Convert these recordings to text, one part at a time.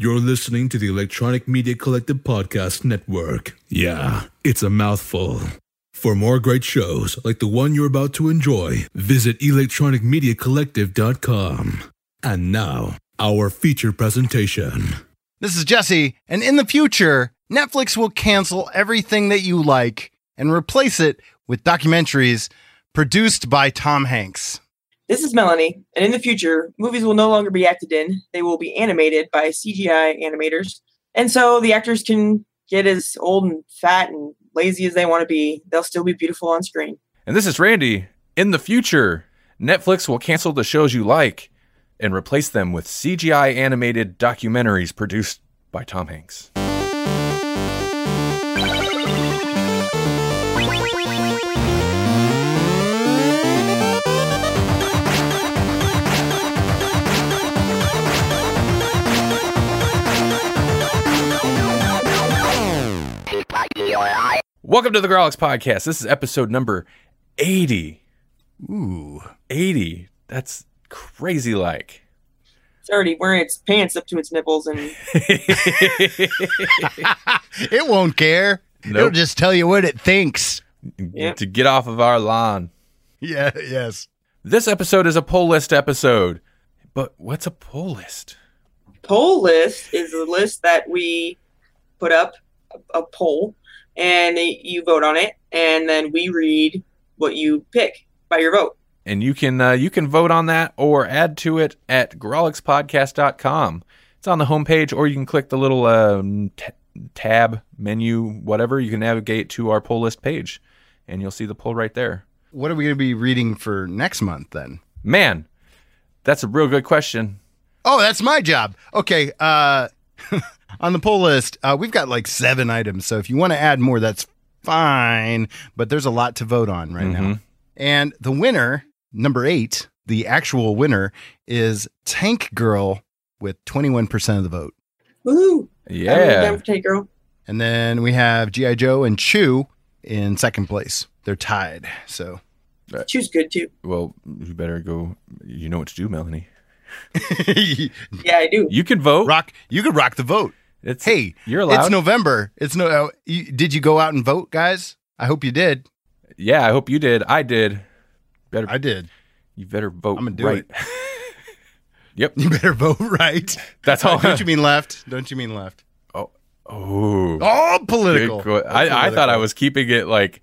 You're listening to the Electronic Media Collective Podcast Network. Yeah, it's a mouthful. For more great shows like the one you're about to enjoy, visit electronicmediacollective.com. And now, our feature presentation. This is Jesse, and in the future, Netflix will cancel everything that you like and replace it with documentaries produced by Tom Hanks. This is Melanie, and in the future, movies will no longer be acted in. They will be animated by CGI animators. And so the actors can get as old and fat and lazy as they want to be. They'll still be beautiful on screen. And this is Randy. In the future, Netflix will cancel the shows you like and replace them with CGI animated documentaries produced by Tom Hanks. Welcome to the Grawlix Podcast. This is episode number 80. Ooh. 80. That's crazy like. It's already wearing its pants up to its nipples, and It won't care. It'll just tell you what it thinks. Yep. to get off of our lawn. Yeah, yes. This episode is a poll list episode. But what's a poll list? poll list is a list that we put up a, a poll, and you vote on it, and then we read what you pick by your vote. And you can uh, you can vote on that or add to it at grawlixpodcast.com. It's on the homepage, or you can click the little um, t- tab menu, whatever. You can navigate to our poll list page, and you'll see the poll right there. What are we going to be reading for next month then? Man, that's a real good question. Oh, that's my job. Okay. Uh, on the poll list, uh, we've got like seven items. So if you want to add more, that's fine. But there's a lot to vote on right now. Mhm. And the winner, number eight, the actual winner is Tank Girl with 21% of the vote. Woohoo! I'm Yeah, down for Tank Girl. And then we have G.I. Joe and Chew in second place. They're tied. So Chew's good too. well, you better go. You know what to do, Melanie. Yeah, I do. You can vote. rock, you can rock the vote. It's Hey, you're allowed. it's November. It's no. Uh, you, did you go out and vote, guys? I hope you did. yeah, I hope you did. I did. Better I did. you better vote. I'm gonna do right. it. Yep, You better vote right. that's all. Don't you mean left? Don't you mean left? oh, oh, Oh, political. Good que- I, I thought I was keeping it like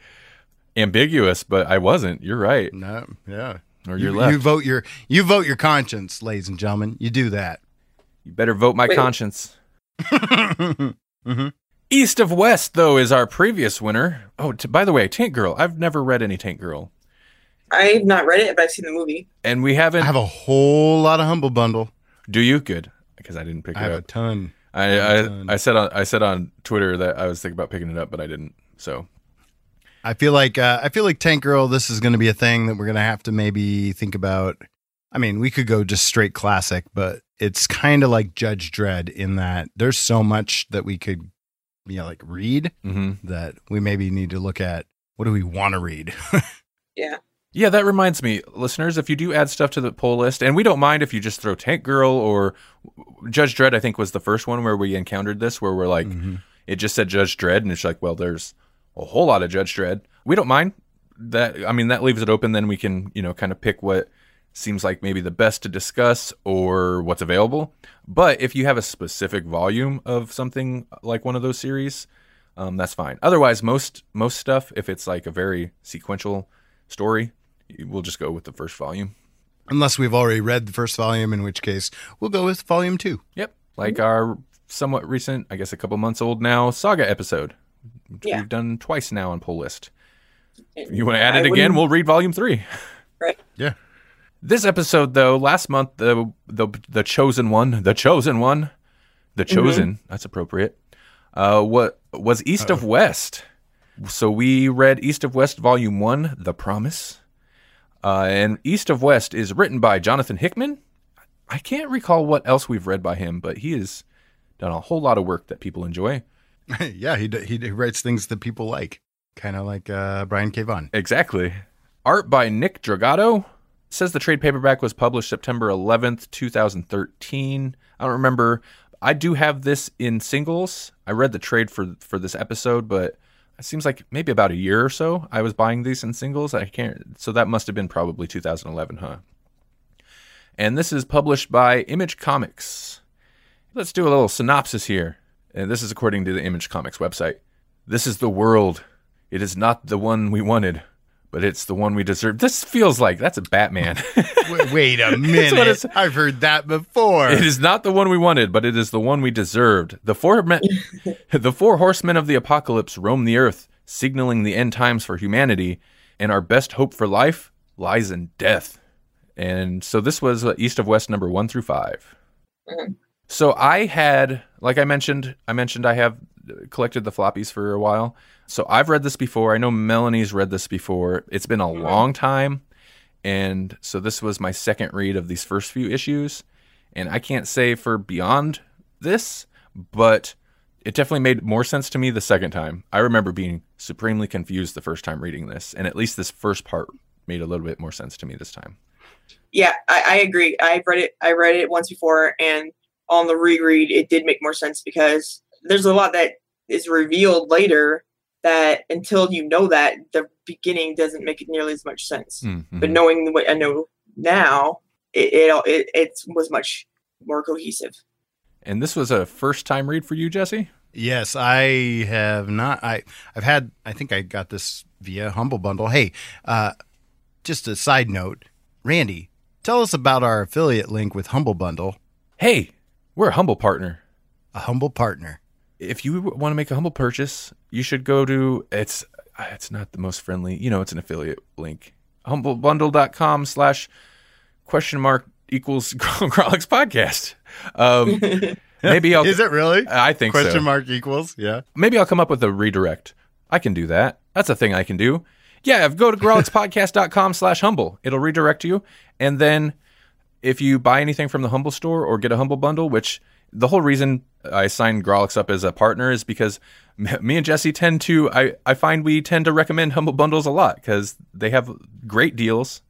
ambiguous, but I wasn't. You're right. No, yeah. Or You, you're left. you vote your you vote your conscience, ladies and gentlemen. You do that. You better vote my Wait. conscience. Hmm East of West, though, is our previous winner. Oh, t- by the way, Tank Girl. I've never read any Tank Girl, I've not read it, but I've seen the movie. and we haven't. I have a whole lot of humble bundle. do you good? Because I didn't pick I it have a ton. I, ton. I I said on I said on Twitter that I was thinking about picking it up, but I didn't. So I feel like uh, I feel like Tank Girl. This is going to be a thing that we're going to have to maybe think about. I mean, we could go just straight classic, but it's kind of like Judge Dredd in that there's so much that we could, you know, like read hmm that we maybe need to look at. What do we want to read? yeah, Yeah, that reminds me, listeners. If you do add stuff to the poll list, and we don't mind if you just throw Tank Girl or Judge Dredd, I think was the first one where we encountered this, where we're like, Mhm. it just said Judge Dredd, and it's like, well, there's a whole lot of Judge Dredd. We don't mind that. I mean, that leaves it open. Then we can, you know, kind of pick what seems like maybe the best to discuss or what's available. But if you have a specific volume of something like one of those series, um, that's fine. Otherwise, most most stuff, if it's like a very sequential story, we'll just go with the first volume. Unless we've already read the first volume, in which case we'll go with volume two. Yep, like our somewhat recent, I guess a couple months old now, saga episode. which Yeah. We've done twice now on pull list. If you want to add I it again, wouldn't- we'll read volume three. Right. Yeah. This episode, though, last month the the the chosen one, the chosen one, the chosen. That's appropriate. Uh, what was East of West? So we read East of West, Volume One, The Promise. Uh, and East of West is written by Jonathan Hickman. I can't recall what else we've read by him, but he has done a whole lot of work that people enjoy. yeah, he, d- he writes things that people like, kind of like uh, Brian K. Vaughan. Exactly. Art by Nick Dragotta. Says the trade paperback was published September 11th, 2013. I don't remember. I do have this in singles. I read the trade for for this episode, but it seems like maybe about a year or so I was buying these in singles. I can't. So that must have been probably 2011, huh? And this is published by Image Comics. Let's do a little synopsis here. And this is according to the Image Comics website. This is the world. It is not the one we wanted, but it's the one we deserve. This feels like that's a Batman. Wait, wait a minute. I've heard that before. It is not the one we wanted, but it is the one we deserved. The four me- the four horsemen of the apocalypse roam the earth, signaling the end times for humanity, and our best hope for life lies in death. And so this was uh, East of West number 1 through 5. Mhm. So I had like I mentioned, I mentioned I have collected the floppies for a while. So I've read this before. I know Melanie's read this before. It's been a Mhm. long time. And so this was my second read of these first few issues. And I can't say for beyond this, but it definitely made more sense to me the second time. I remember being supremely confused the first time reading this, and at least this first part made a little bit more sense to me this time. Yeah, I, I agree. I read it. I read it once before, and on the reread, it did make more sense because there's a lot that is revealed later that until you know that the beginning doesn't make it nearly as much sense. Mm-hmm. But knowing what I know now, it it, it it was much more cohesive. and this was a first time read for you, Jesse? Yes, I have not. I I've had. I think I got this via Humble Bundle. Hey, uh, just a side note, Randy, tell us about our affiliate link with Humble Bundle, Hey, we're a humble partner. a humble partner. If you want to make a humble purchase, you should go to it's it's not the most friendly, you know, it's an affiliate link. Humblebundle.com slash question mark equals Grawlix podcast. Um, maybe I'll Is it really? I think Question so. mark equals. Yeah. Maybe I'll come up with a redirect. I can do that. That's a thing I can do. Yeah, go to grawlixpodcast.com slash humble. It'll redirect you. And then if you buy anything from the Humble store or get a Humble bundle, which the whole reason I signed Grawlix up as a partner is because me and Jesse tend to, I, I find we tend to recommend Humble bundles a lot because they have great deals,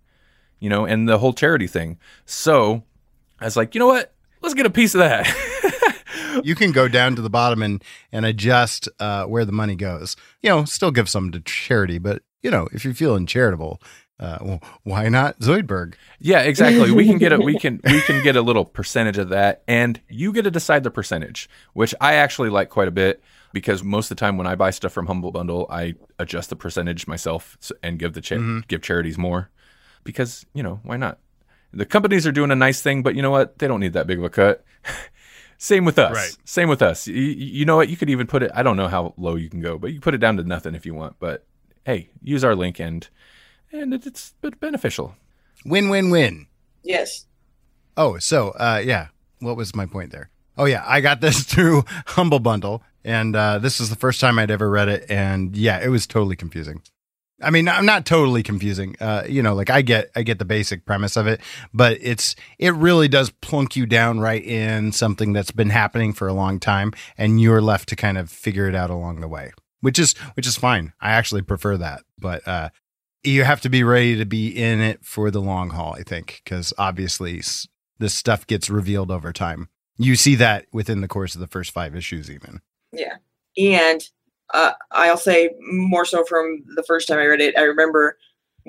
you know, and the whole charity thing. So I was like, you know what? Let's get a piece of that. you can go down to the bottom and and adjust uh, where the money goes. You know, still give some to charity, but you know, if you're feeling charitable, uh, well, why not Zoidberg? Yeah, exactly. We can get a we can we can get a little percentage of that, and you get to decide the percentage, which I actually like quite a bit because most of the time when I buy stuff from Humble Bundle, I adjust the percentage myself and give the cha- Mhm. give charities more because you know why not? The companies are doing a nice thing, but you know what? They don't need that big of a cut. Same with us. Right. Same with us. You, you know what? You could even put it. I don't know how low you can go, but you put it down to nothing if you want. But hey, use our link and and it, it's beneficial. Win, win, win. yes. Oh, so uh, yeah, what was my point there? Oh yeah, I got this through Humble Bundle, and uh, this is the first time I'd ever read it, and yeah, it was totally confusing. I mean, I'm not totally confusing. Uh, you know, like I get, I get the basic premise of it, but it's, it really does plunk you down right in something that's been happening for a long time, and you're left to kind of figure it out along the way, which is, which is fine. I actually prefer that, but uh, you have to be ready to be in it for the long haul. I think because obviously this stuff gets revealed over time. You see that within the course of the first five issues, even. Yeah. And uh, I'll say more so from the first time I read it, I remember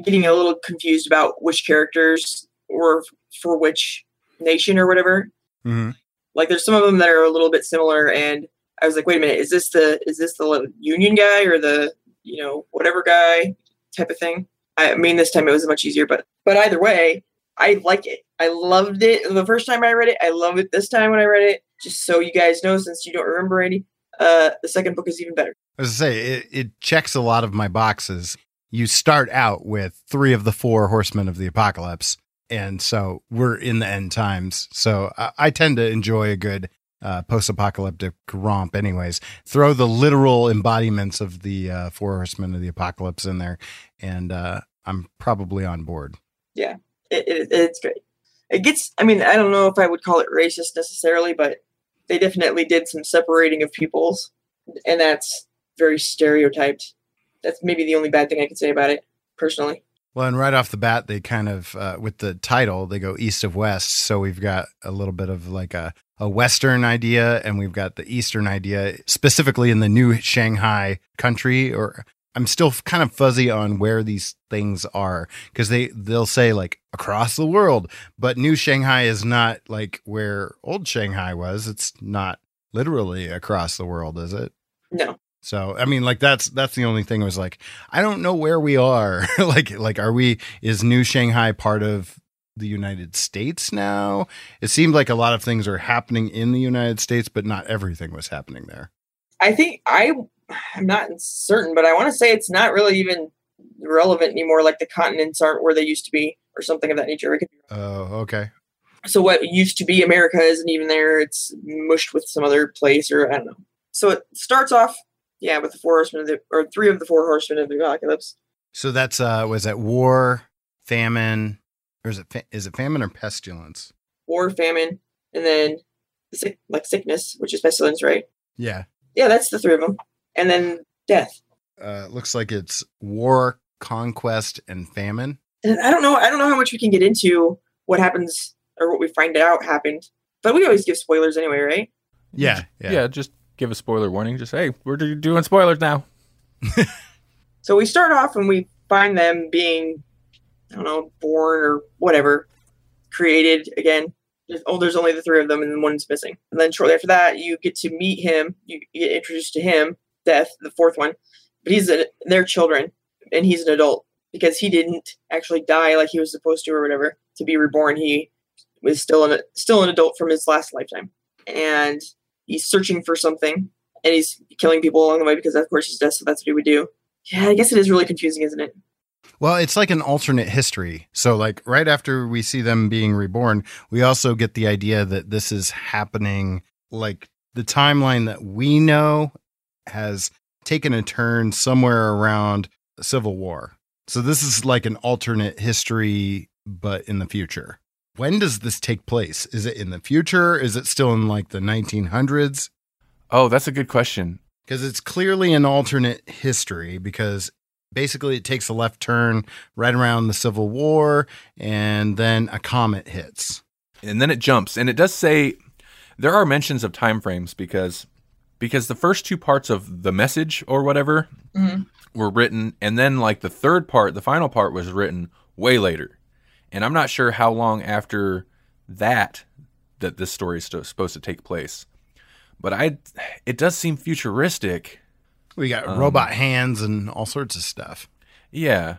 getting a little confused about which characters were for which nation or whatever. Mm-hmm. Like there's some of them that are a little bit similar and I was like, wait a minute, is this the is this the union guy or the, you know, whatever guy type of thing? I mean this time it was much easier, but but either way, I like it. I loved it the first time I read it. I love it this time when I read it. Just so you guys know, since you don't remember any, uh, the second book is even better. I say, it, it checks a lot of my boxes. You start out with three of the four horsemen of the apocalypse, and so we're in the end times. So I, I tend to enjoy a good uh, post-apocalyptic romp. Anyways, throw the literal embodiments of the uh, four horsemen of the apocalypse in there, and uh, I'm probably on board. Yeah. It, it, it's great. It gets, I mean, I don't know if I would call it racist necessarily, but they definitely did some separating of peoples, and that's very stereotyped. That's maybe the only bad thing I could say about it, personally. Well, and right off the bat, they kind of, uh, with the title, they go east of west. So we've got a little bit of like a a Western idea and we've got the Eastern idea, specifically in the new Shanghai country. Or I'm still kind of fuzzy on where these things are because they they'll say like across the world, but new Shanghai is not like where old Shanghai was. It's not literally across the world, is it? No. So I mean, like that's that's the only thing. Was like, I don't know where we are. like like are we? Is New Shanghai part of the United States now? It seemed like a lot of things are happening in the United States, but not everything was happening there. I think I I'm not certain, but I want to say it's not really even relevant anymore. Like the continents aren't where they used to be, or something of that nature. Oh, okay. so what used to be America isn't even there. It's mushed with some other place, or I don't know. So it starts off, yeah, with the four horsemen of the, or three of the four horsemen of the apocalypse. So that's uh was that war, famine, or is it fa- is it famine or pestilence? War, famine, and then the sick, like sickness, which is pestilence, right? Yeah. Yeah, that's the three of them, and then death. Uh looks like it's war, conquest, and famine. And I don't know. I don't know how much we can get into what happens or what we find out happened, but we always give spoilers anyway, right? Yeah. Yeah. just give a spoiler warning. Just hey, we're doing spoilers now. So we start off and we find them being, I don't know, born or whatever, created again. There's, oh, there's only the three of them, and one's missing. And then shortly after that, you get to meet him. You, get introduced to him, Death, the fourth one. But he's uh, a, their children, and he's an adult because he didn't actually die like he was supposed to or whatever to be reborn. He was still an still an adult from his last lifetime, and he's searching for something, and he's killing people along the way because of course he's dead. So that's what he would do. Yeah, I guess it is really confusing, isn't it? Well, it's like an alternate history. So, like, right after we see them being reborn, we also get the idea that this is happening, like, the timeline that we know has taken a turn somewhere around Civil War. So, this is like an alternate history, but in the future. When does this take place? Is it in the future? Is it still in like the 1900s? Oh, that's a good question. because it's clearly an alternate history because basically it takes a left turn right around the civil war and then a comet hits and then it jumps and it does say there are mentions of time frames because because the first two parts of the message or whatever Mm-hmm. were written and then like the third part the final part was written way later and i'm not sure how long after that that this story is supposed to take place but i it does seem futuristic we got Um, robot hands and all sorts of stuff Yeah.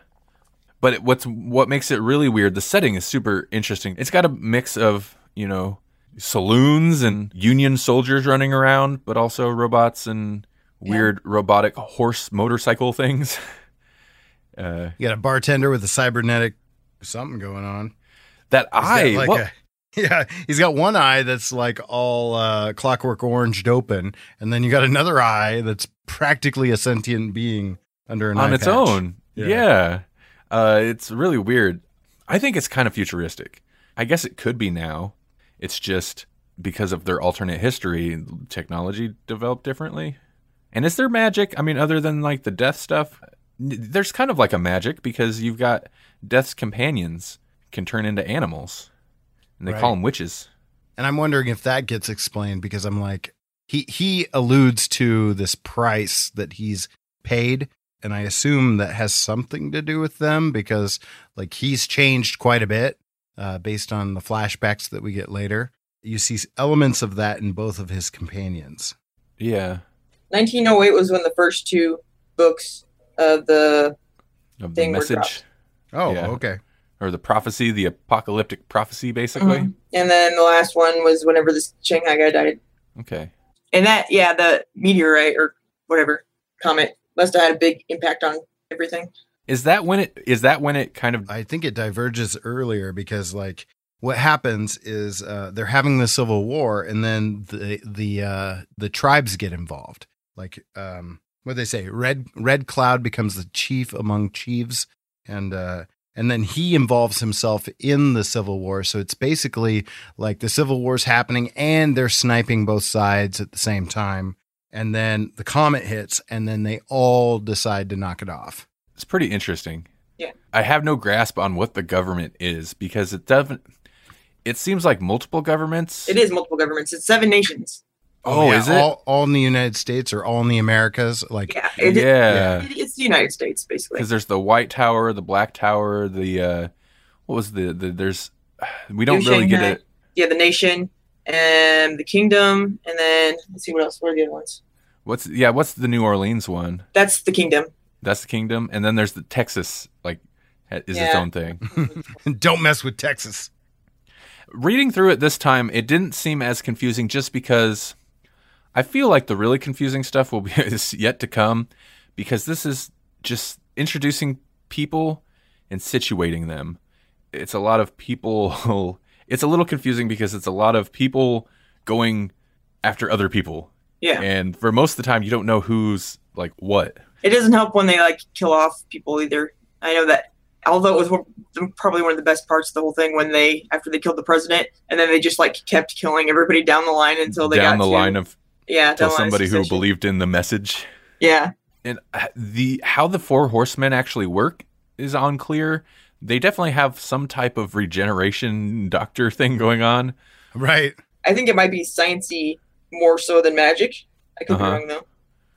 But it, what's what makes it really weird, the setting is super interesting. It's got a mix of, you know, saloons and union soldiers running around, but also robots and weird robotic horse motorcycle things. Uh, you got a bartender with a cybernetic something going on that He's eye, like what- a- yeah he's got one eye that's like all uh, clockwork oranged open and then you got another eye that's practically a sentient being under an on its patch. own. Yeah. Yeah. Uh, it's really weird. I think it's kind of futuristic. I guess it could be now. It's just because of their alternate history, technology developed differently. And is there magic? I mean, other than like the death stuff, there's kind of like a magic because you've got death's companions can turn into animals, and they Right. call them witches. And I'm wondering if that gets explained because I'm like, he he alludes to this price that he's paid, and I assume that has something to do with them because like he's changed quite a bit uh, based on the flashbacks that we get later. You see elements of that in both of his companions. Yeah, 1908 was when the first two books of the of the Thing were message. Oh, Yeah. okay. or the prophecy, the apocalyptic prophecy, basically. Mhm. and then the last one was whenever this Shanghai guy died. Okay. And that, yeah, the meteorite or whatever comet must have had a big impact on everything. Is that when it is that when it kind of I think it diverges earlier because like what happens is uh, they're having the civil war and then the the uh, the tribes get involved. Like um, what they say, red red cloud becomes the chief among chiefs, and uh, and then he involves himself in the civil war. So it's basically like the civil war's happening and they're sniping both sides at the same time. And then the comet hits, and then they all decide to knock it off. it's pretty interesting. Yeah. I have no grasp on what the government is because it doesn't it seems like multiple governments. It is multiple governments. It's seven nations. Oh, yeah, is it? all, all in the United States or all in the Americas? Like, Yeah, it, yeah, it- it's the United States basically. because there's the White Tower, the Black Tower, the uh, what was the the there's we don't New really get it. Yeah, the nation and the kingdom, and then let's see what else. What are the other ones? What's yeah? What's the New Orleans one? That's the kingdom. That's the kingdom, and then there's the Texas. Like, ha- is its own thing. don't mess with Texas. Reading through it this time, it didn't seem as confusing, just because I feel like the really confusing stuff will be is yet to come, because this is just introducing people and situating them. It's a lot of people. It's a little confusing because it's a lot of people going after other people, Yeah, and for most of the time, you don't know who's like what. it doesn't help when they like kill off people either. I know that. Although it was probably one of the best parts of the whole thing when they after they killed the president and then they just like kept killing everybody down the line until they down got the to, line of yeah to down the line of somebody who believed in the message. yeah and uh, the how the four horsemen actually work is unclear. They definitely have some type of regeneration doctor thing going on. Right. I think it might be sciencey more so than magic. I could Uh-huh. be wrong though.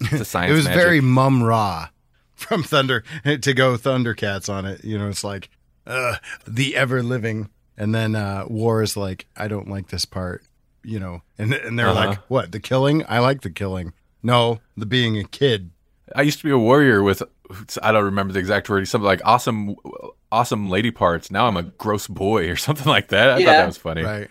It's a science. it was magic. very Mumm-Ra from Thunder to go Thundercats on it. You know, it's like uh, the ever living, and then uh, War is like, I don't like this part. You know, and and they're Uh-huh. like, what? The killing? I like the killing. No, the being a kid. I used to be a warrior with I don't remember the exact word. Something like awesome, awesome lady parts. Now I'm a gross boy or something like that. I thought that was funny. Right.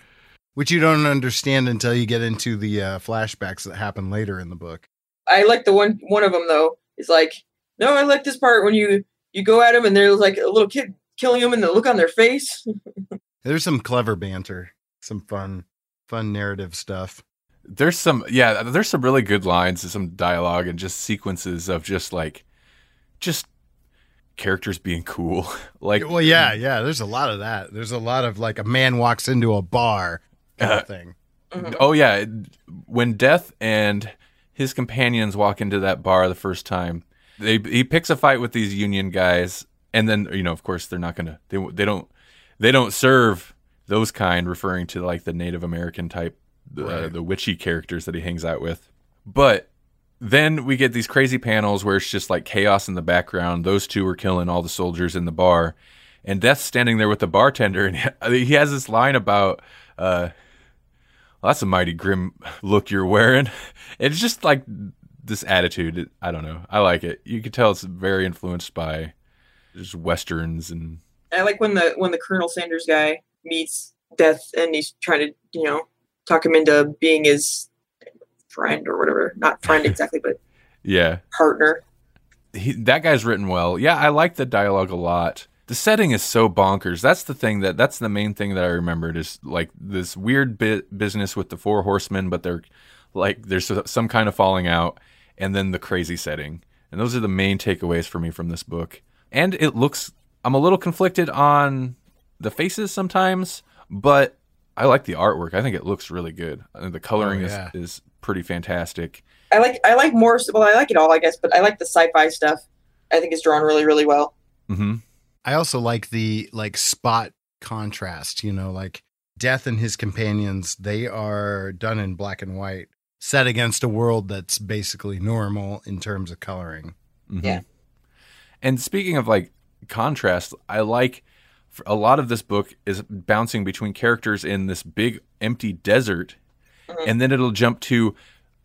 Which you don't understand until you get into the uh, flashbacks that happen later in the book. I like the one one of them though. Is like no, I like this part when you you go at them and there's like a little kid killing them and the look on their face. There's some clever banter, some fun, fun narrative stuff. There's some yeah. There's some really good lines, and some dialogue, and just sequences of just like, just characters being cool. like Well, yeah, yeah. There's a lot of that. There's a lot of like a man walks into a bar kind Uh, of thing. Mhm. Oh yeah, when Death and his companions walk into that bar the first time, they he picks a fight with these Union guys, and then you know, of course, they're not gonna they they don't they don't serve those kind, referring to like the Native American type, uh, Right. the witchy characters that he hangs out with. But then we get these crazy panels where it's just like chaos in the background. Those two are killing all the soldiers in the bar, and Death's standing there with the bartender, and he, he has this line about. Uh, well, that's a mighty grim look you're wearing. It's just like this attitude. I don't know. I like it. You can tell it's very influenced by just westerns and I like when the when the Colonel Sanders guy meets Death and he's trying to you know talk him into being his friend or whatever. Not friend exactly, but yeah. partner. He, that guy's written well. Yeah, I like the dialogue a lot. The setting is so bonkers. That's the thing that that's the main thing that I remembered is like this weird bit business with the four horsemen, but they're like there's some kind of falling out, and then the crazy setting. And those are the main takeaways for me from this book. And it looks I'm a little conflicted on the faces sometimes, but I like the artwork. I think it looks really good. I think the coloring Oh, yeah. is, is pretty fantastic. I like I like more. Well, I like it all, I guess, but I like the sci-fi stuff. I think it's drawn really, really well. hmm I also like the like spot contrast, you know, like Death and his companions, they are done in black and white, set against a world that's basically normal in terms of coloring. Mm-hmm. Yeah. And speaking of like contrast, I like f- a lot of this book is bouncing between characters in this big empty desert, Mhm. and then it'll jump to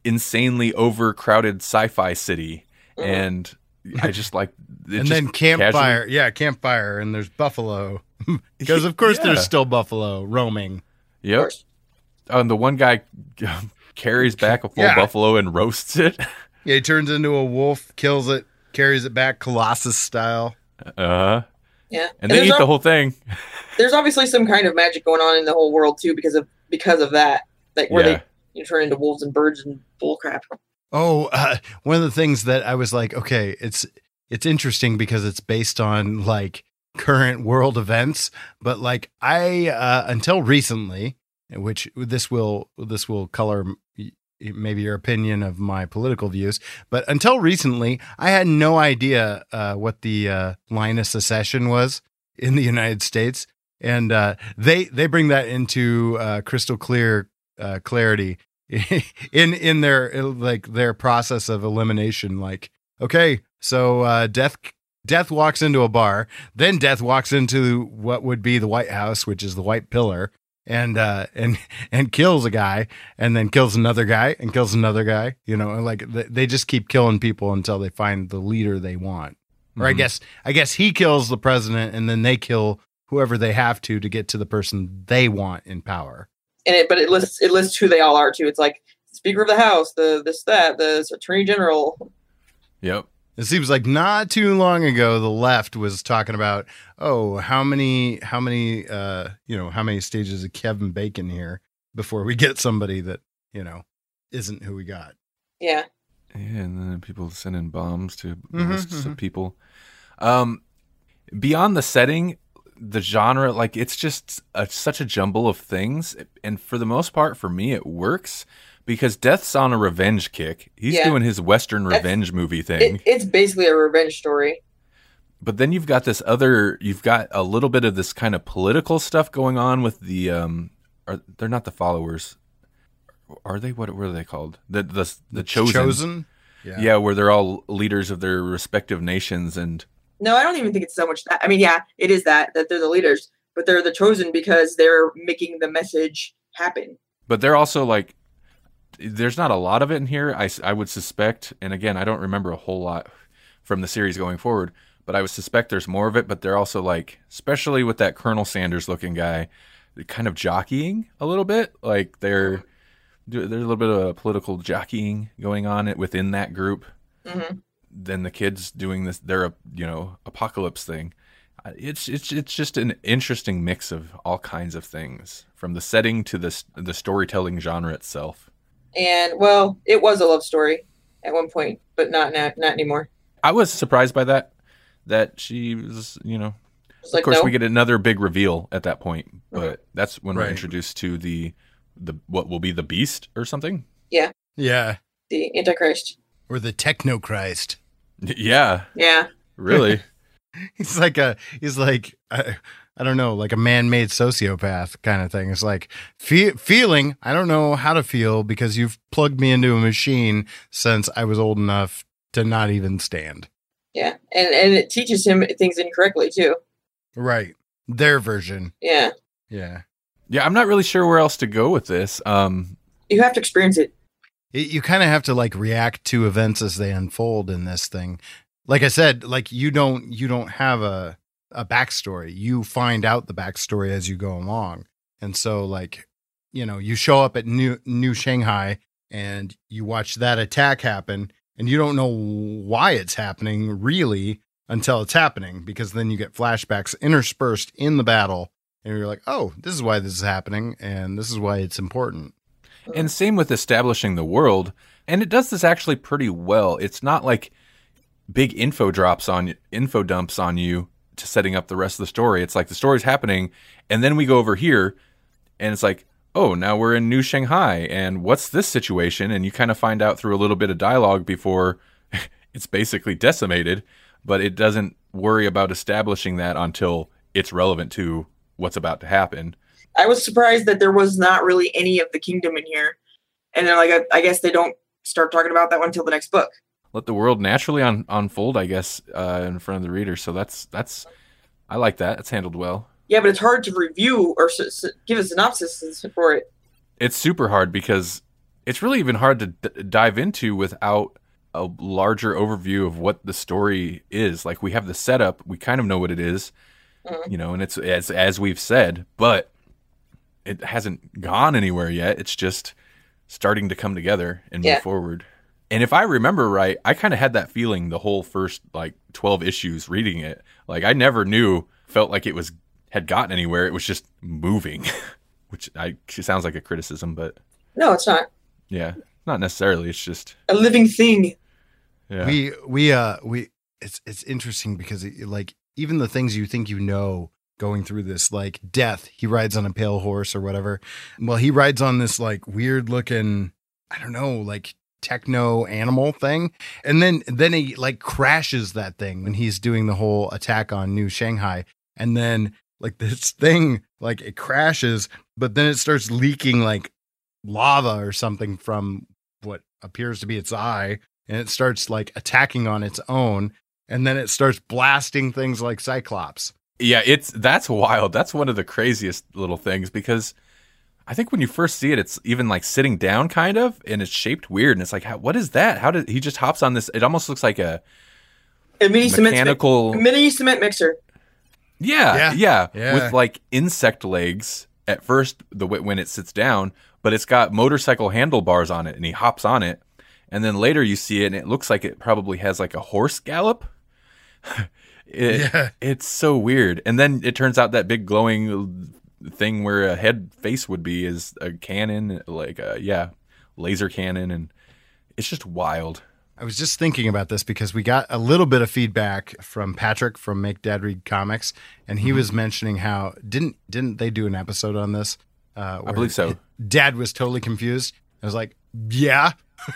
insanely overcrowded sci-fi city, Mhm. and I just like and just then campfire, yeah, campfire, and there's buffalo. Because of course Yeah. there's still buffalo roaming. Yep. course. Oh, and the one guy carries back a full Yeah. buffalo and roasts it. Yeah, he turns into a wolf, kills it, carries it back Colossus style. Uh, Yeah, and they there's eat al- the whole thing. there's obviously some kind of magic going on in the whole world too because of because of that, like where Yeah. they you know, turn into wolves and birds and bullcrap. Oh, uh, one of the things that I was like, okay, it's it's interesting because it's based on like current world events, but like I uh, until recently, which this will this will color m- maybe your opinion of my political views, but until recently, I had no idea uh, what the uh, line of secession was in the United States. and uh, they they bring that into uh, crystal clear uh, clarity in in their like their process of elimination. Like, okay, so uh, death death walks into a bar, then death walks into what would be the White House, which is the White Pillar, and uh, and and kills a guy, and then kills another guy, and kills another guy. You know, like they just keep killing people until they find the leader they want. Or I Mhm. guess I guess he kills the president, and then they kill whoever they have to to get to the person they want in power. And it, but it lists it lists who they all are too. It's like Speaker of the House, the this that, the Attorney General. Yep. It seems like not too long ago the left was talking about, oh, how many how many uh you know, how many stages of Kevin Bacon here before we get somebody that, you know, isn't who we got. Yeah, Yeah, and then people sending bombs to Mhm, lists of mhm. people. Um, beyond the setting, the genre, like it's just a, such a jumble of things, and for the most part, for me, it works because Death's on a revenge kick. He's Yeah. doing his Western That's- revenge movie thing. it, it's basically a revenge story. but then you've got this other you've got a little bit of this kind of political stuff going on with the um are they're not the followers are they what were they called the the the chosen, Yeah. where they're all leaders of their respective nations and No, I don't even think it's so much that. I mean, yeah, it is that that they're the leaders, but they're the chosen because they're making the message happen. but they're also like there's not a lot of it in here I, I would suspect and again i don't remember a whole lot from the series going forward but i would suspect there's more of it but they're also like especially with that colonel sanders looking guy kind of jockeying a little bit like they're there's a little bit of political jockeying going on within that group hmm then the kids doing this their a you know apocalypse thing. It's it's it's just an interesting mix of all kinds of things from the setting to the the storytelling genre itself And well, it was a love story at one point, but not now, not anymore. I was surprised by that. That she was, you know, It's of course no, we get another big reveal at that point, but Mhm. that's when we're introduced to the the what will be the beast or something. Yeah. Yeah. The Antichrist. Or the techno Christ. Yeah, Yeah, really. He's like a he's like I, I don't know, like a man-made sociopath kind of thing. It's like fe- feeling, I don't know how to feel because you've plugged me into a machine since I was old enough to not even stand. yeah, and and it teaches him things incorrectly too. Right. Their version. Yeah, Yeah. yeah, I'm not really sure where else to go with this. Um, you have to experience it. It, you kind of have to like react to events as they unfold in this thing. Like I said, like you don't you don't have a a backstory. You find out the backstory as you go along. And so like, you know, you show up at New New Shanghai and you watch that attack happen and you don't know why it's happening really until it's happening because then you get flashbacks interspersed in the battle and you're like, "Oh, this is why this is happening and this is why it's important." and same with establishing the world, and it does this actually pretty well. It's not like big info drops on info dumps on you to setting up the rest of the story. It's like the story's happening, and then we go over here, and it's like, oh, now we're in New Shanghai, and what's this situation? And you kind of find out through a little bit of dialogue before it's basically decimated, but it doesn't worry about establishing that until it's relevant to what's about to happen. I was surprised that there was not really any of the kingdom in here, and then like I, I guess they don't start talking about that one until the next book. Let the world naturally un- unfold, I guess, uh, in front of the reader. So that's that's I like that. It's handled well. Yeah, but it's hard to review or s- s- give a synopsis for it. It's super hard because it's really even hard to d- dive into without a larger overview of what the story is. Like we have the setup, we kind of know what it is, Mhm. you know, and it's as as we've said, but it hasn't gone anywhere yet. It's just starting to come together and move forward. And if I remember right, I kind of had that feeling the whole first like 12 issues reading it. Like I never knew felt like it was had gotten anywhere. It was just moving, which I it sounds like a criticism, but No, it's not yeah, not necessarily. It's just a living thing. yeah. We we uh we it's it's interesting because it, like even the things you think you know going through this like death he rides on a pale horse or whatever well he rides on this like weird looking i don't know like techno animal thing and then then he like crashes that thing when he's doing the whole attack on new shanghai and then like this thing like it crashes, but then it starts leaking like lava or something from what appears to be its eye, and it starts like attacking on its own, and then it starts blasting things like Cyclops. Yeah, it's that's wild. That's one of the craziest little things because I think when you first see it, it's even like sitting down, kind of, and it's shaped weird. And it's like, how, what is that? How did he just hops on this? It almost looks like a A mini cement mechanical. mi- mini cement mixer. Yeah, Yeah. yeah, Yeah. with like insect legs at first. The when it sits down, but it's got motorcycle handlebars on it, and he hops on it. And then later you see it, and it looks like it probably has like a horse gallop. it, Yeah. it's so weird. And then it turns out that big glowing thing where a head face would be is a cannon, like a yeah, laser cannon, and it's just wild. I was just thinking about this because we got a little bit of feedback from Patrick from Make Dad Read Comics, and he was mentioning how didn't didn't they do an episode on this? Uh, I believe so. Dad was totally confused. I was like, yeah.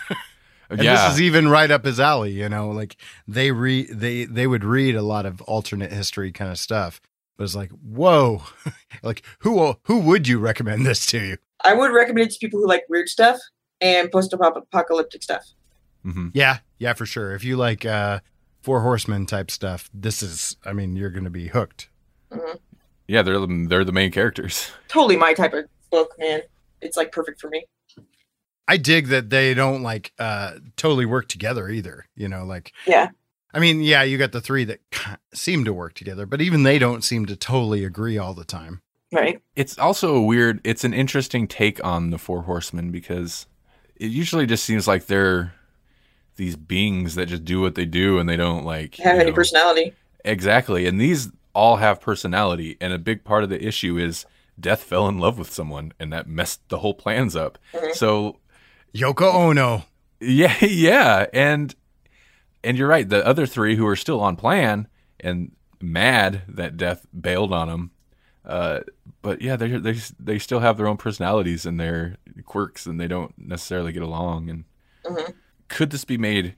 And yeah, this is even right up his alley, you know. Like they read, they they would read a lot of alternate history kind of stuff. But it's like, whoa, like who who would you recommend this to you? I would recommend it to people who like weird stuff and post-apocalyptic stuff. hmm Yeah, yeah, for sure. If you like uh, Four Horsemen type stuff, this is, I mean, you're going to be hooked. yeah. They're the, they're the main characters. Totally my type of book, man. It's like perfect for me. I dig that they don't like uh, totally work together either. You know, like Yeah. I mean, yeah, you got the three that seem to work together, but even they don't seem to totally agree all the time. Right. it's also a weird it's an interesting take on the four horsemen because it usually just seems like they're these beings that just do what they do and they don't like Have any know- personality. exactly and these all have personality and a big part of the issue is death fell in love with someone and that messed the whole plans up Mhm. so Yoko Ono. yeah yeah and and you're right the other three who are still on plan and mad that death bailed on them uh but yeah they they they still have their own personalities and their quirks and they don't necessarily get along. And Mhm. could this be made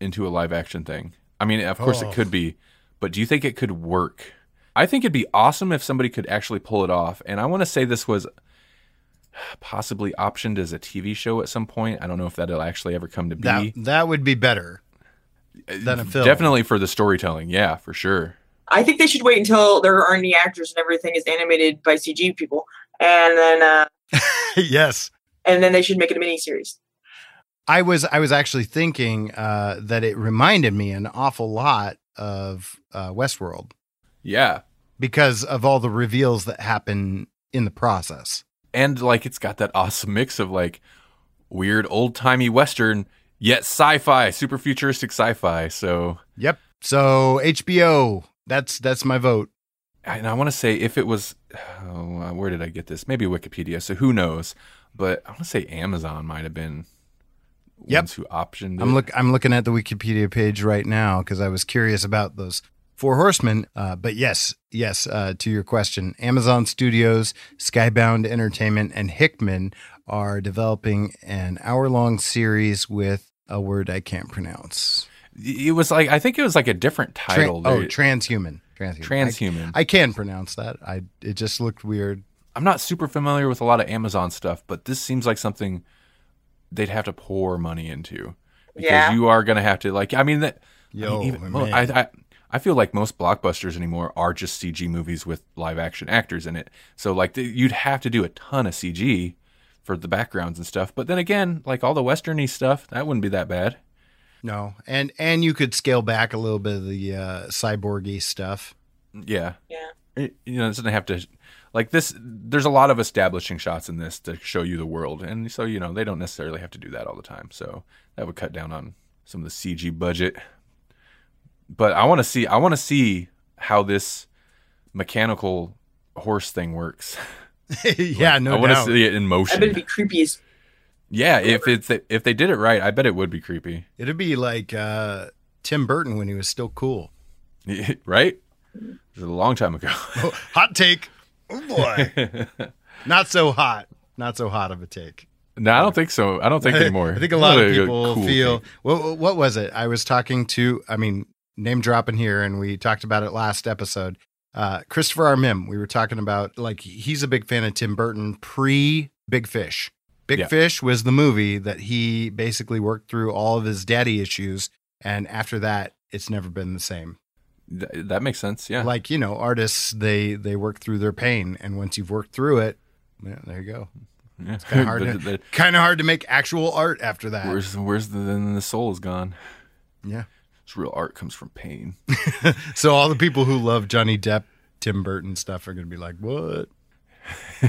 into a live action thing? I mean of course Oh. it could be but do you think it could work? I think it'd be awesome if somebody could actually pull it off. And i want to say this was possibly optioned as a tv show at some point. I don't know if that'll actually ever come to be. That that would be better than a film. Definitely for the storytelling. Yeah, for sure. I think they should wait until there aren't any actors and everything is animated by CG people, and then uh, yes. and then they should make it a mini series. I was I was actually thinking uh, that it reminded me an awful lot of uh, Westworld Yeah. because of all the reveals that happen in the process. And like it's got that awesome mix of like weird old timey Western, yet sci fi, super futuristic sci fi. So Yep. So HBO, that's that's my vote. and I want to say if it was, oh, uh, where did I get this? Maybe Wikipedia. So who knows? But I want to say Amazon might have been Yep. ones who optioned it. I'm look I'm looking at the Wikipedia page right now because I was curious about those four horsemen. Uh, but yes, yes, uh, to your question, Amazon Studios, Skybound Entertainment, and Hickman are developing an hour long series with a word I can't pronounce. It was like I think it was like a different Tran- title. oh, transhuman. Transhuman. transhuman. I, I can pronounce that. I it just looked weird. I'm not super familiar with a lot of Amazon stuff, but this seems like something they'd have to pour money into because Yeah. you are going to have to like. I mean that. I, Yo, mean, even, man. I, I I feel like most blockbusters anymore are just CG movies with live action actors in it. So like the, you'd have to do a ton of CG for the backgrounds and stuff. But then again, like all the westerny stuff, that wouldn't be that bad. No, and and you could scale back a little bit of the uh, cyborgy stuff. Yeah. Yeah. It, you know, it doesn't have to like this. There's a lot of establishing shots in this to show you the world, and so you know they don't necessarily have to do that all the time. So that would cut down on some of the CG budget. But I want to see. I want to see how this mechanical horse thing works. yeah, no I want to doubt. see it in I motion. bet it'd be creepy as yeah, if it's if they did it right, I bet it would be creepy. It'd be like uh, Tim Burton when he was still cool. right? It was a long time ago. Oh, hot take. Oh boy, not so hot. Not so hot of a take. no, I don't think so. I don't think anymore. I think a lot of people cool feel. What, what was it? I was talking to. I mean, name dropping here, and we talked about it last episode. Uh, Christopher R. Mim, we were talking about like he's a big fan of Tim Burton pre Big Fish. Big Yeah. Fish was the movie that he basically worked through all of his daddy issues, and after that, it's never been the same. Th- that makes sense. Yeah. Like you know, artists they they work through their pain, and once you've worked through it, yeah, there you go. yeah. Kind of hard, to, the- kind of hard to make actual art after that. where's where's the then the soul is gone? yeah. This real art comes from pain. So all the people who love Johnny Depp, Tim Burton stuff are going to be like, "What?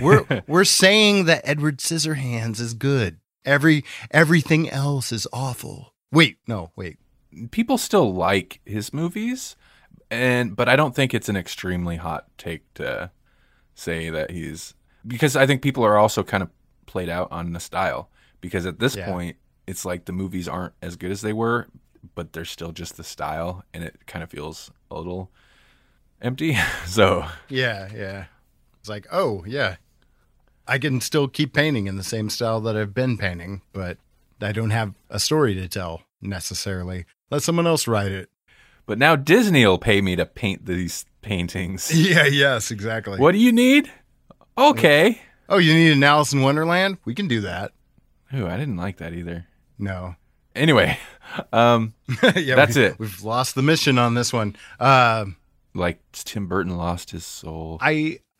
We're we're saying that Edward Scissorhands is good. Every everything else is awful." Wait, no, wait. People still like his movies, and but I don't think it's an extremely hot take to say that he's because I think people are also kind of played out on the style because at this Yeah. point it's like the movies aren't as good as they were, but they're still just the style, and it kind of feels a little empty. so Yeah, yeah. It's like, oh yeah, I can still keep painting in the same style that I've been painting, but I don't have a story to tell necessarily. Let someone else write it. But now Disney will pay me to paint these paintings. Yeah. Yes. Exactly. what do you need? Okay. Oh, you need an Alice in Wonderland? We can do that. Ooh, I didn't like that either. No. Anyway, um, yeah, That's we- it. We've lost the mission on this one. Um, like Tim Burton lost his soul. I,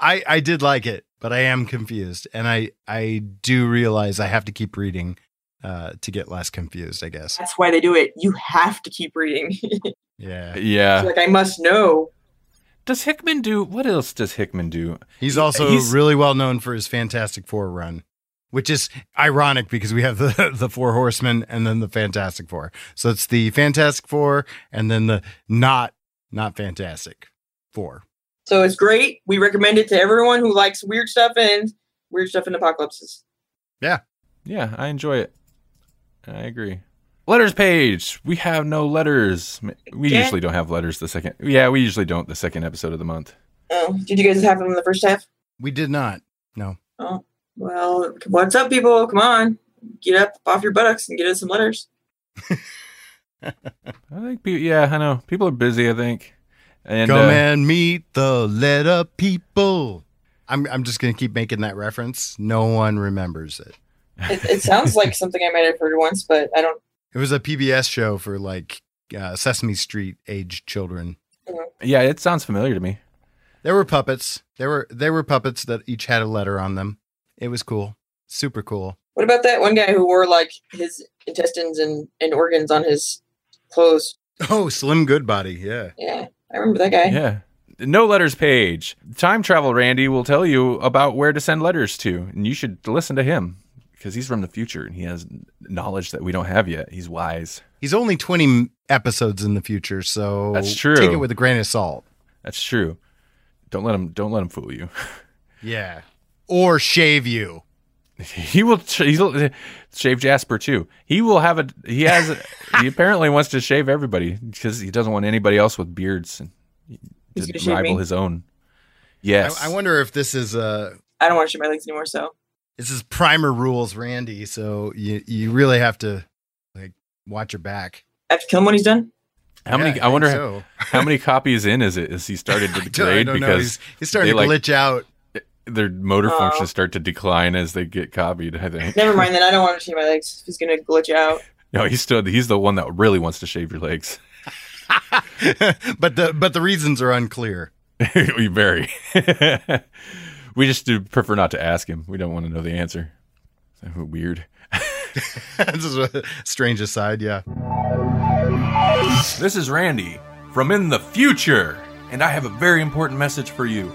I, I did like it, but I am confused, and I, I do realize I have to keep reading uh, to get less confused. I guess. That's why they do it. You have to keep reading. Yeah. yeah. like I must know. Does Hickman do what else does Hickman do? He's also He's- really well known for his Fantastic Four run, which is ironic because we have the the Four Horsemen and then the Fantastic Four. So it's the Fantastic Four and then the not not Fantastic Four. So it's great. We recommend it to everyone who likes weird stuff and weird stuff in apocalypses. Yeah, Yeah. I enjoy it. I agree. Letters page. We have no letters. We Yeah. usually don't have letters the second. Yeah, we usually don't the second episode of the month. Oh, did you guys have them in the first half? We did not. No. Oh, well, what's up, people? Come on, get up off your buttocks and get us some letters. I think. Pe- yeah, I know. People are busy. I think. And Come uh, and meet the letter people. I'm I'm just gonna keep making that reference. No one remembers it. It, it sounds like something I might have heard once, but I don't. It was a PBS show for like uh, Sesame Street age children. yeah, it sounds familiar to me. There were puppets. There were there were puppets that each had a letter on them. It was cool. Super cool. What about that one guy who wore like his intestines and, and organs on his clothes? Oh, Slim Goodbody. Yeah. Yeah, I remember that guy. Yeah. No letters page. Time travel Randy will tell you about where to send letters to, and you should listen to him because he's from the future and he has knowledge that we don't have yet. He's wise. He's only 20 episodes in the future, so That's true. take it with a grain of salt. That's true. Don't let him. Don't let him fool you. Yeah. Or shave you. he will. He'll shave Jasper too. He will have a. He has. A, he apparently wants to shave everybody because he doesn't want anybody else with beards and to rival his own. Yes. I, I wonder if this is uh I don't want to shave my legs anymore, so this is primer rules, Randy. So you you really have to like watch your back. I have to kill him when he's done. How many? Yeah, I wonder think how, how many copies in is it? Is he started to I don't- I degrade don't know. because he's, he's starting they, to like- glitch out. Their motor Oh. functions start to decline as they get copied. I think. Never mind, then I don't want to shave my legs. He's gonna glitch out. No, he's still he's the one that really wants to shave your legs. but the but the reasons are unclear. we very. we just do prefer not to ask him. We don't want to know the answer. Weird. this is a strange aside, yeah. This is Randy from in the future, and I have a very important message for you.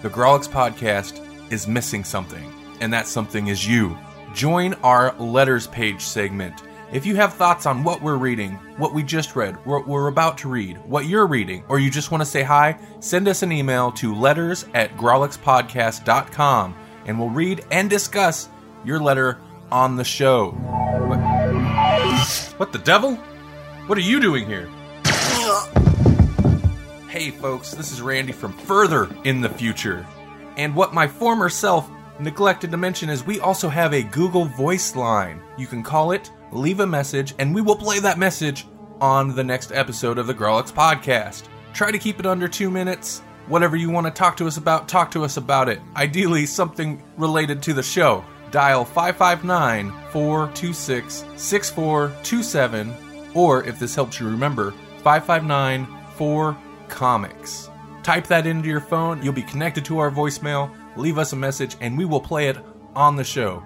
The Grawlix podcast is missing something, and that something is you. Join our letters page segment. If you have thoughts on what we're reading, what we just read, what we're about to read, what you're reading, or you just want to say hi, send us an email to letters at grawlixpodcast.com and we'll read and discuss your letter on the show. What, what the devil? What are you doing here? Hey folks, this is Randy from further in the future. And what my former self neglected to mention is we also have a Google Voice line. You can call it, leave a message, and we will play that message on the next episode of the Grawlix podcast. Try to keep it under two minutes. Whatever you want to talk to us about, talk to us about it. Ideally, something related to the show. Dial 559 426 6427, or if this helps you remember, 559 4 Comics. Type that into your phone, you'll be connected to our voicemail, leave us a message, and we will play it on the show.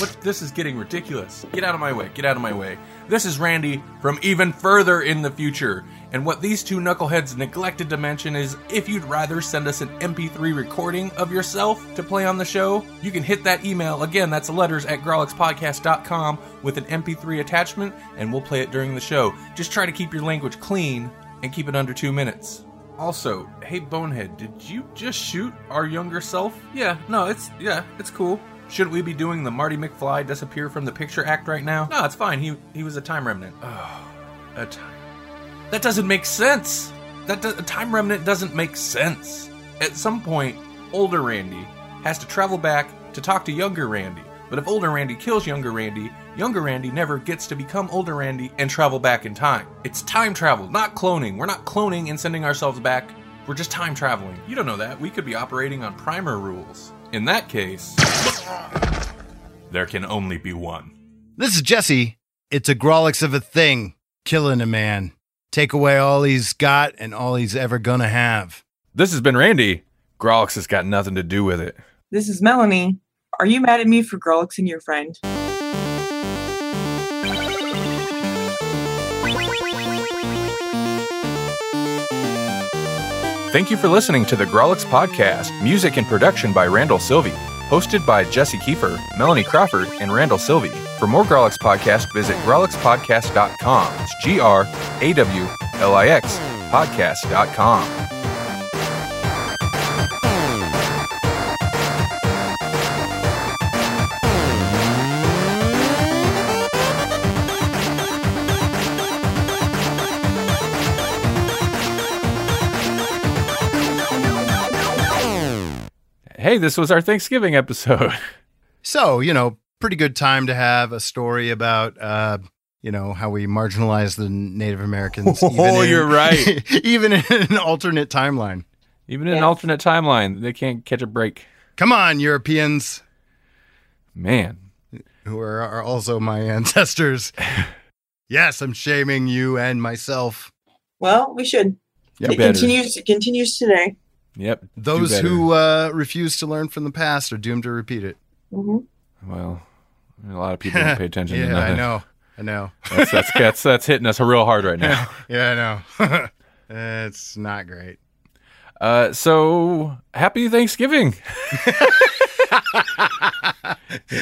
What? This is getting ridiculous. Get out of my way. Get out of my way. This is Randy from even further in the future. And what these two knuckleheads neglected to mention is if you'd rather send us an MP3 recording of yourself to play on the show, you can hit that email. Again, that's letters at grawlixpodcast.com with an MP3 attachment, and we'll play it during the show. Just try to keep your language clean and keep it under two minutes. Also, hey Bonehead, did you just shoot our younger self? Yeah, no, it's yeah, it's cool. Shouldn't we be doing the Marty McFly disappear from the picture act right now? No, it's fine. He he was a time remnant. Oh, a time. That doesn't make sense. That do, a time remnant doesn't make sense. At some point, older Randy has to travel back to talk to younger Randy. But if older Randy kills younger Randy, younger Randy never gets to become older Randy and travel back in time. It's time travel, not cloning. We're not cloning and sending ourselves back. We're just time traveling. You don't know that. We could be operating on primer rules. In that case, there can only be one. This is Jesse. It's a Grawlix of a thing, killing a man. Take away all he's got and all he's ever gonna have. This has been Randy. Grawlix has got nothing to do with it. This is Melanie. Are you mad at me for Grawlixing your friend? Thank you for listening to the Grawlix Podcast, music and production by Randall Sylvie. Hosted by Jesse Kiefer, Melanie Crawford, and Randall Sylvie. For more Grawlix Podcast, visit grawlixpodcast.com. It's G R A W L I X podcast.com. Hey, this was our Thanksgiving episode. So, you know, pretty good time to have a story about, uh, you know, how we marginalize the Native Americans. Oh, you're right. even in an alternate timeline. Even in an alternate timeline, they can't catch a break. Come on, Europeans, Man, who are, are also my ancestors. yes, I'm shaming you and myself. Well, we should. You it better. continues it continues today. Yep. Those who uh, refuse to learn from the past are doomed to repeat it. hmm Well, a lot of people don't pay attention yeah, to that. I know. I know. That's, that's, that's, that's hitting us real hard right now. yeah, I know. it's not great. Uh, so, happy Thanksgiving.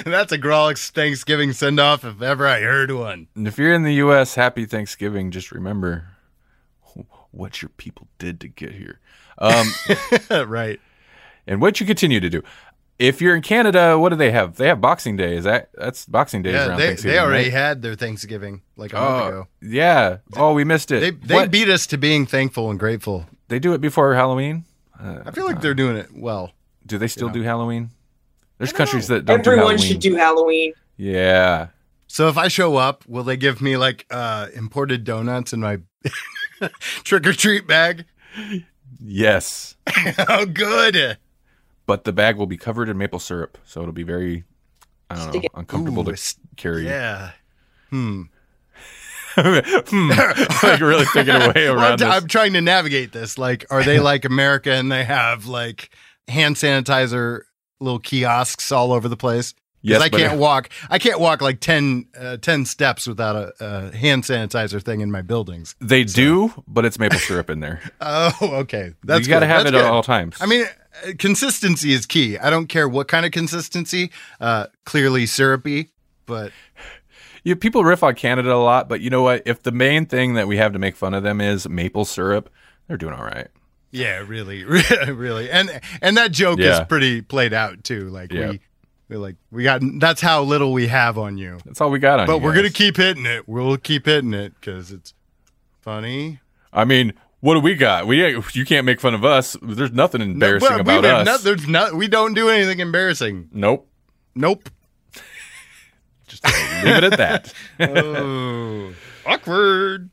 That's a Grawlix Thanksgiving send off if ever I heard one. And if you're in the U.S., happy Thanksgiving. Just remember what your people did to get here. Um, right. and what you continue to do. If you're in Canada, what do they have? They have Boxing Day. Is that that's Boxing Day? Yeah, around they, Thanksgiving, they already right? had their Thanksgiving like a month Oh, ago. yeah. Oh, we missed it. They they What? beat us to being thankful and grateful. They do it before Halloween. Uh, I feel like they're doing it well. do they still know. do Halloween? There's countries know. that don't do Everyone Halloween. should do Halloween. Yeah. So if I show up, will they give me like uh, imported donuts in my trick or treat bag? Yes. oh, good. But the bag will be covered in maple syrup, so it'll be very, I don't Stick know, it- uncomfortable Ooh, to s- carry. Yeah. Hmm. Hmm. like really thinking away Well, I'm, around t- this. I'm trying to navigate this. Like, are they like America and they have like hand sanitizer little kiosks all over the place? Yes, I can't walk. I can't walk like 10, uh, 10 steps without a, a hand sanitizer thing in my buildings. They do, but it's maple syrup in there. Oh, okay. That's you got to good. have That's it at all times. I mean, uh, consistency is key. I don't care what kind of consistency. Uh, clearly syrupy, but you, people riff on Canada a lot, but you know what? If the main thing that we have to make fun of them is maple syrup, they're doing all right. yeah, really, really, and and that joke Yeah. is pretty played out too. Like Yeah. we, we're like we got. That's how little we have on you. That's all we got on. But you we're guys. gonna keep hitting it. We'll keep hitting it because it's funny. I mean, what do we got? We you can't make fun of us. There's nothing embarrassing No, about us. no- there's not. We don't do anything embarrassing. nope. Nope. Just leave it at that. oh, awkward.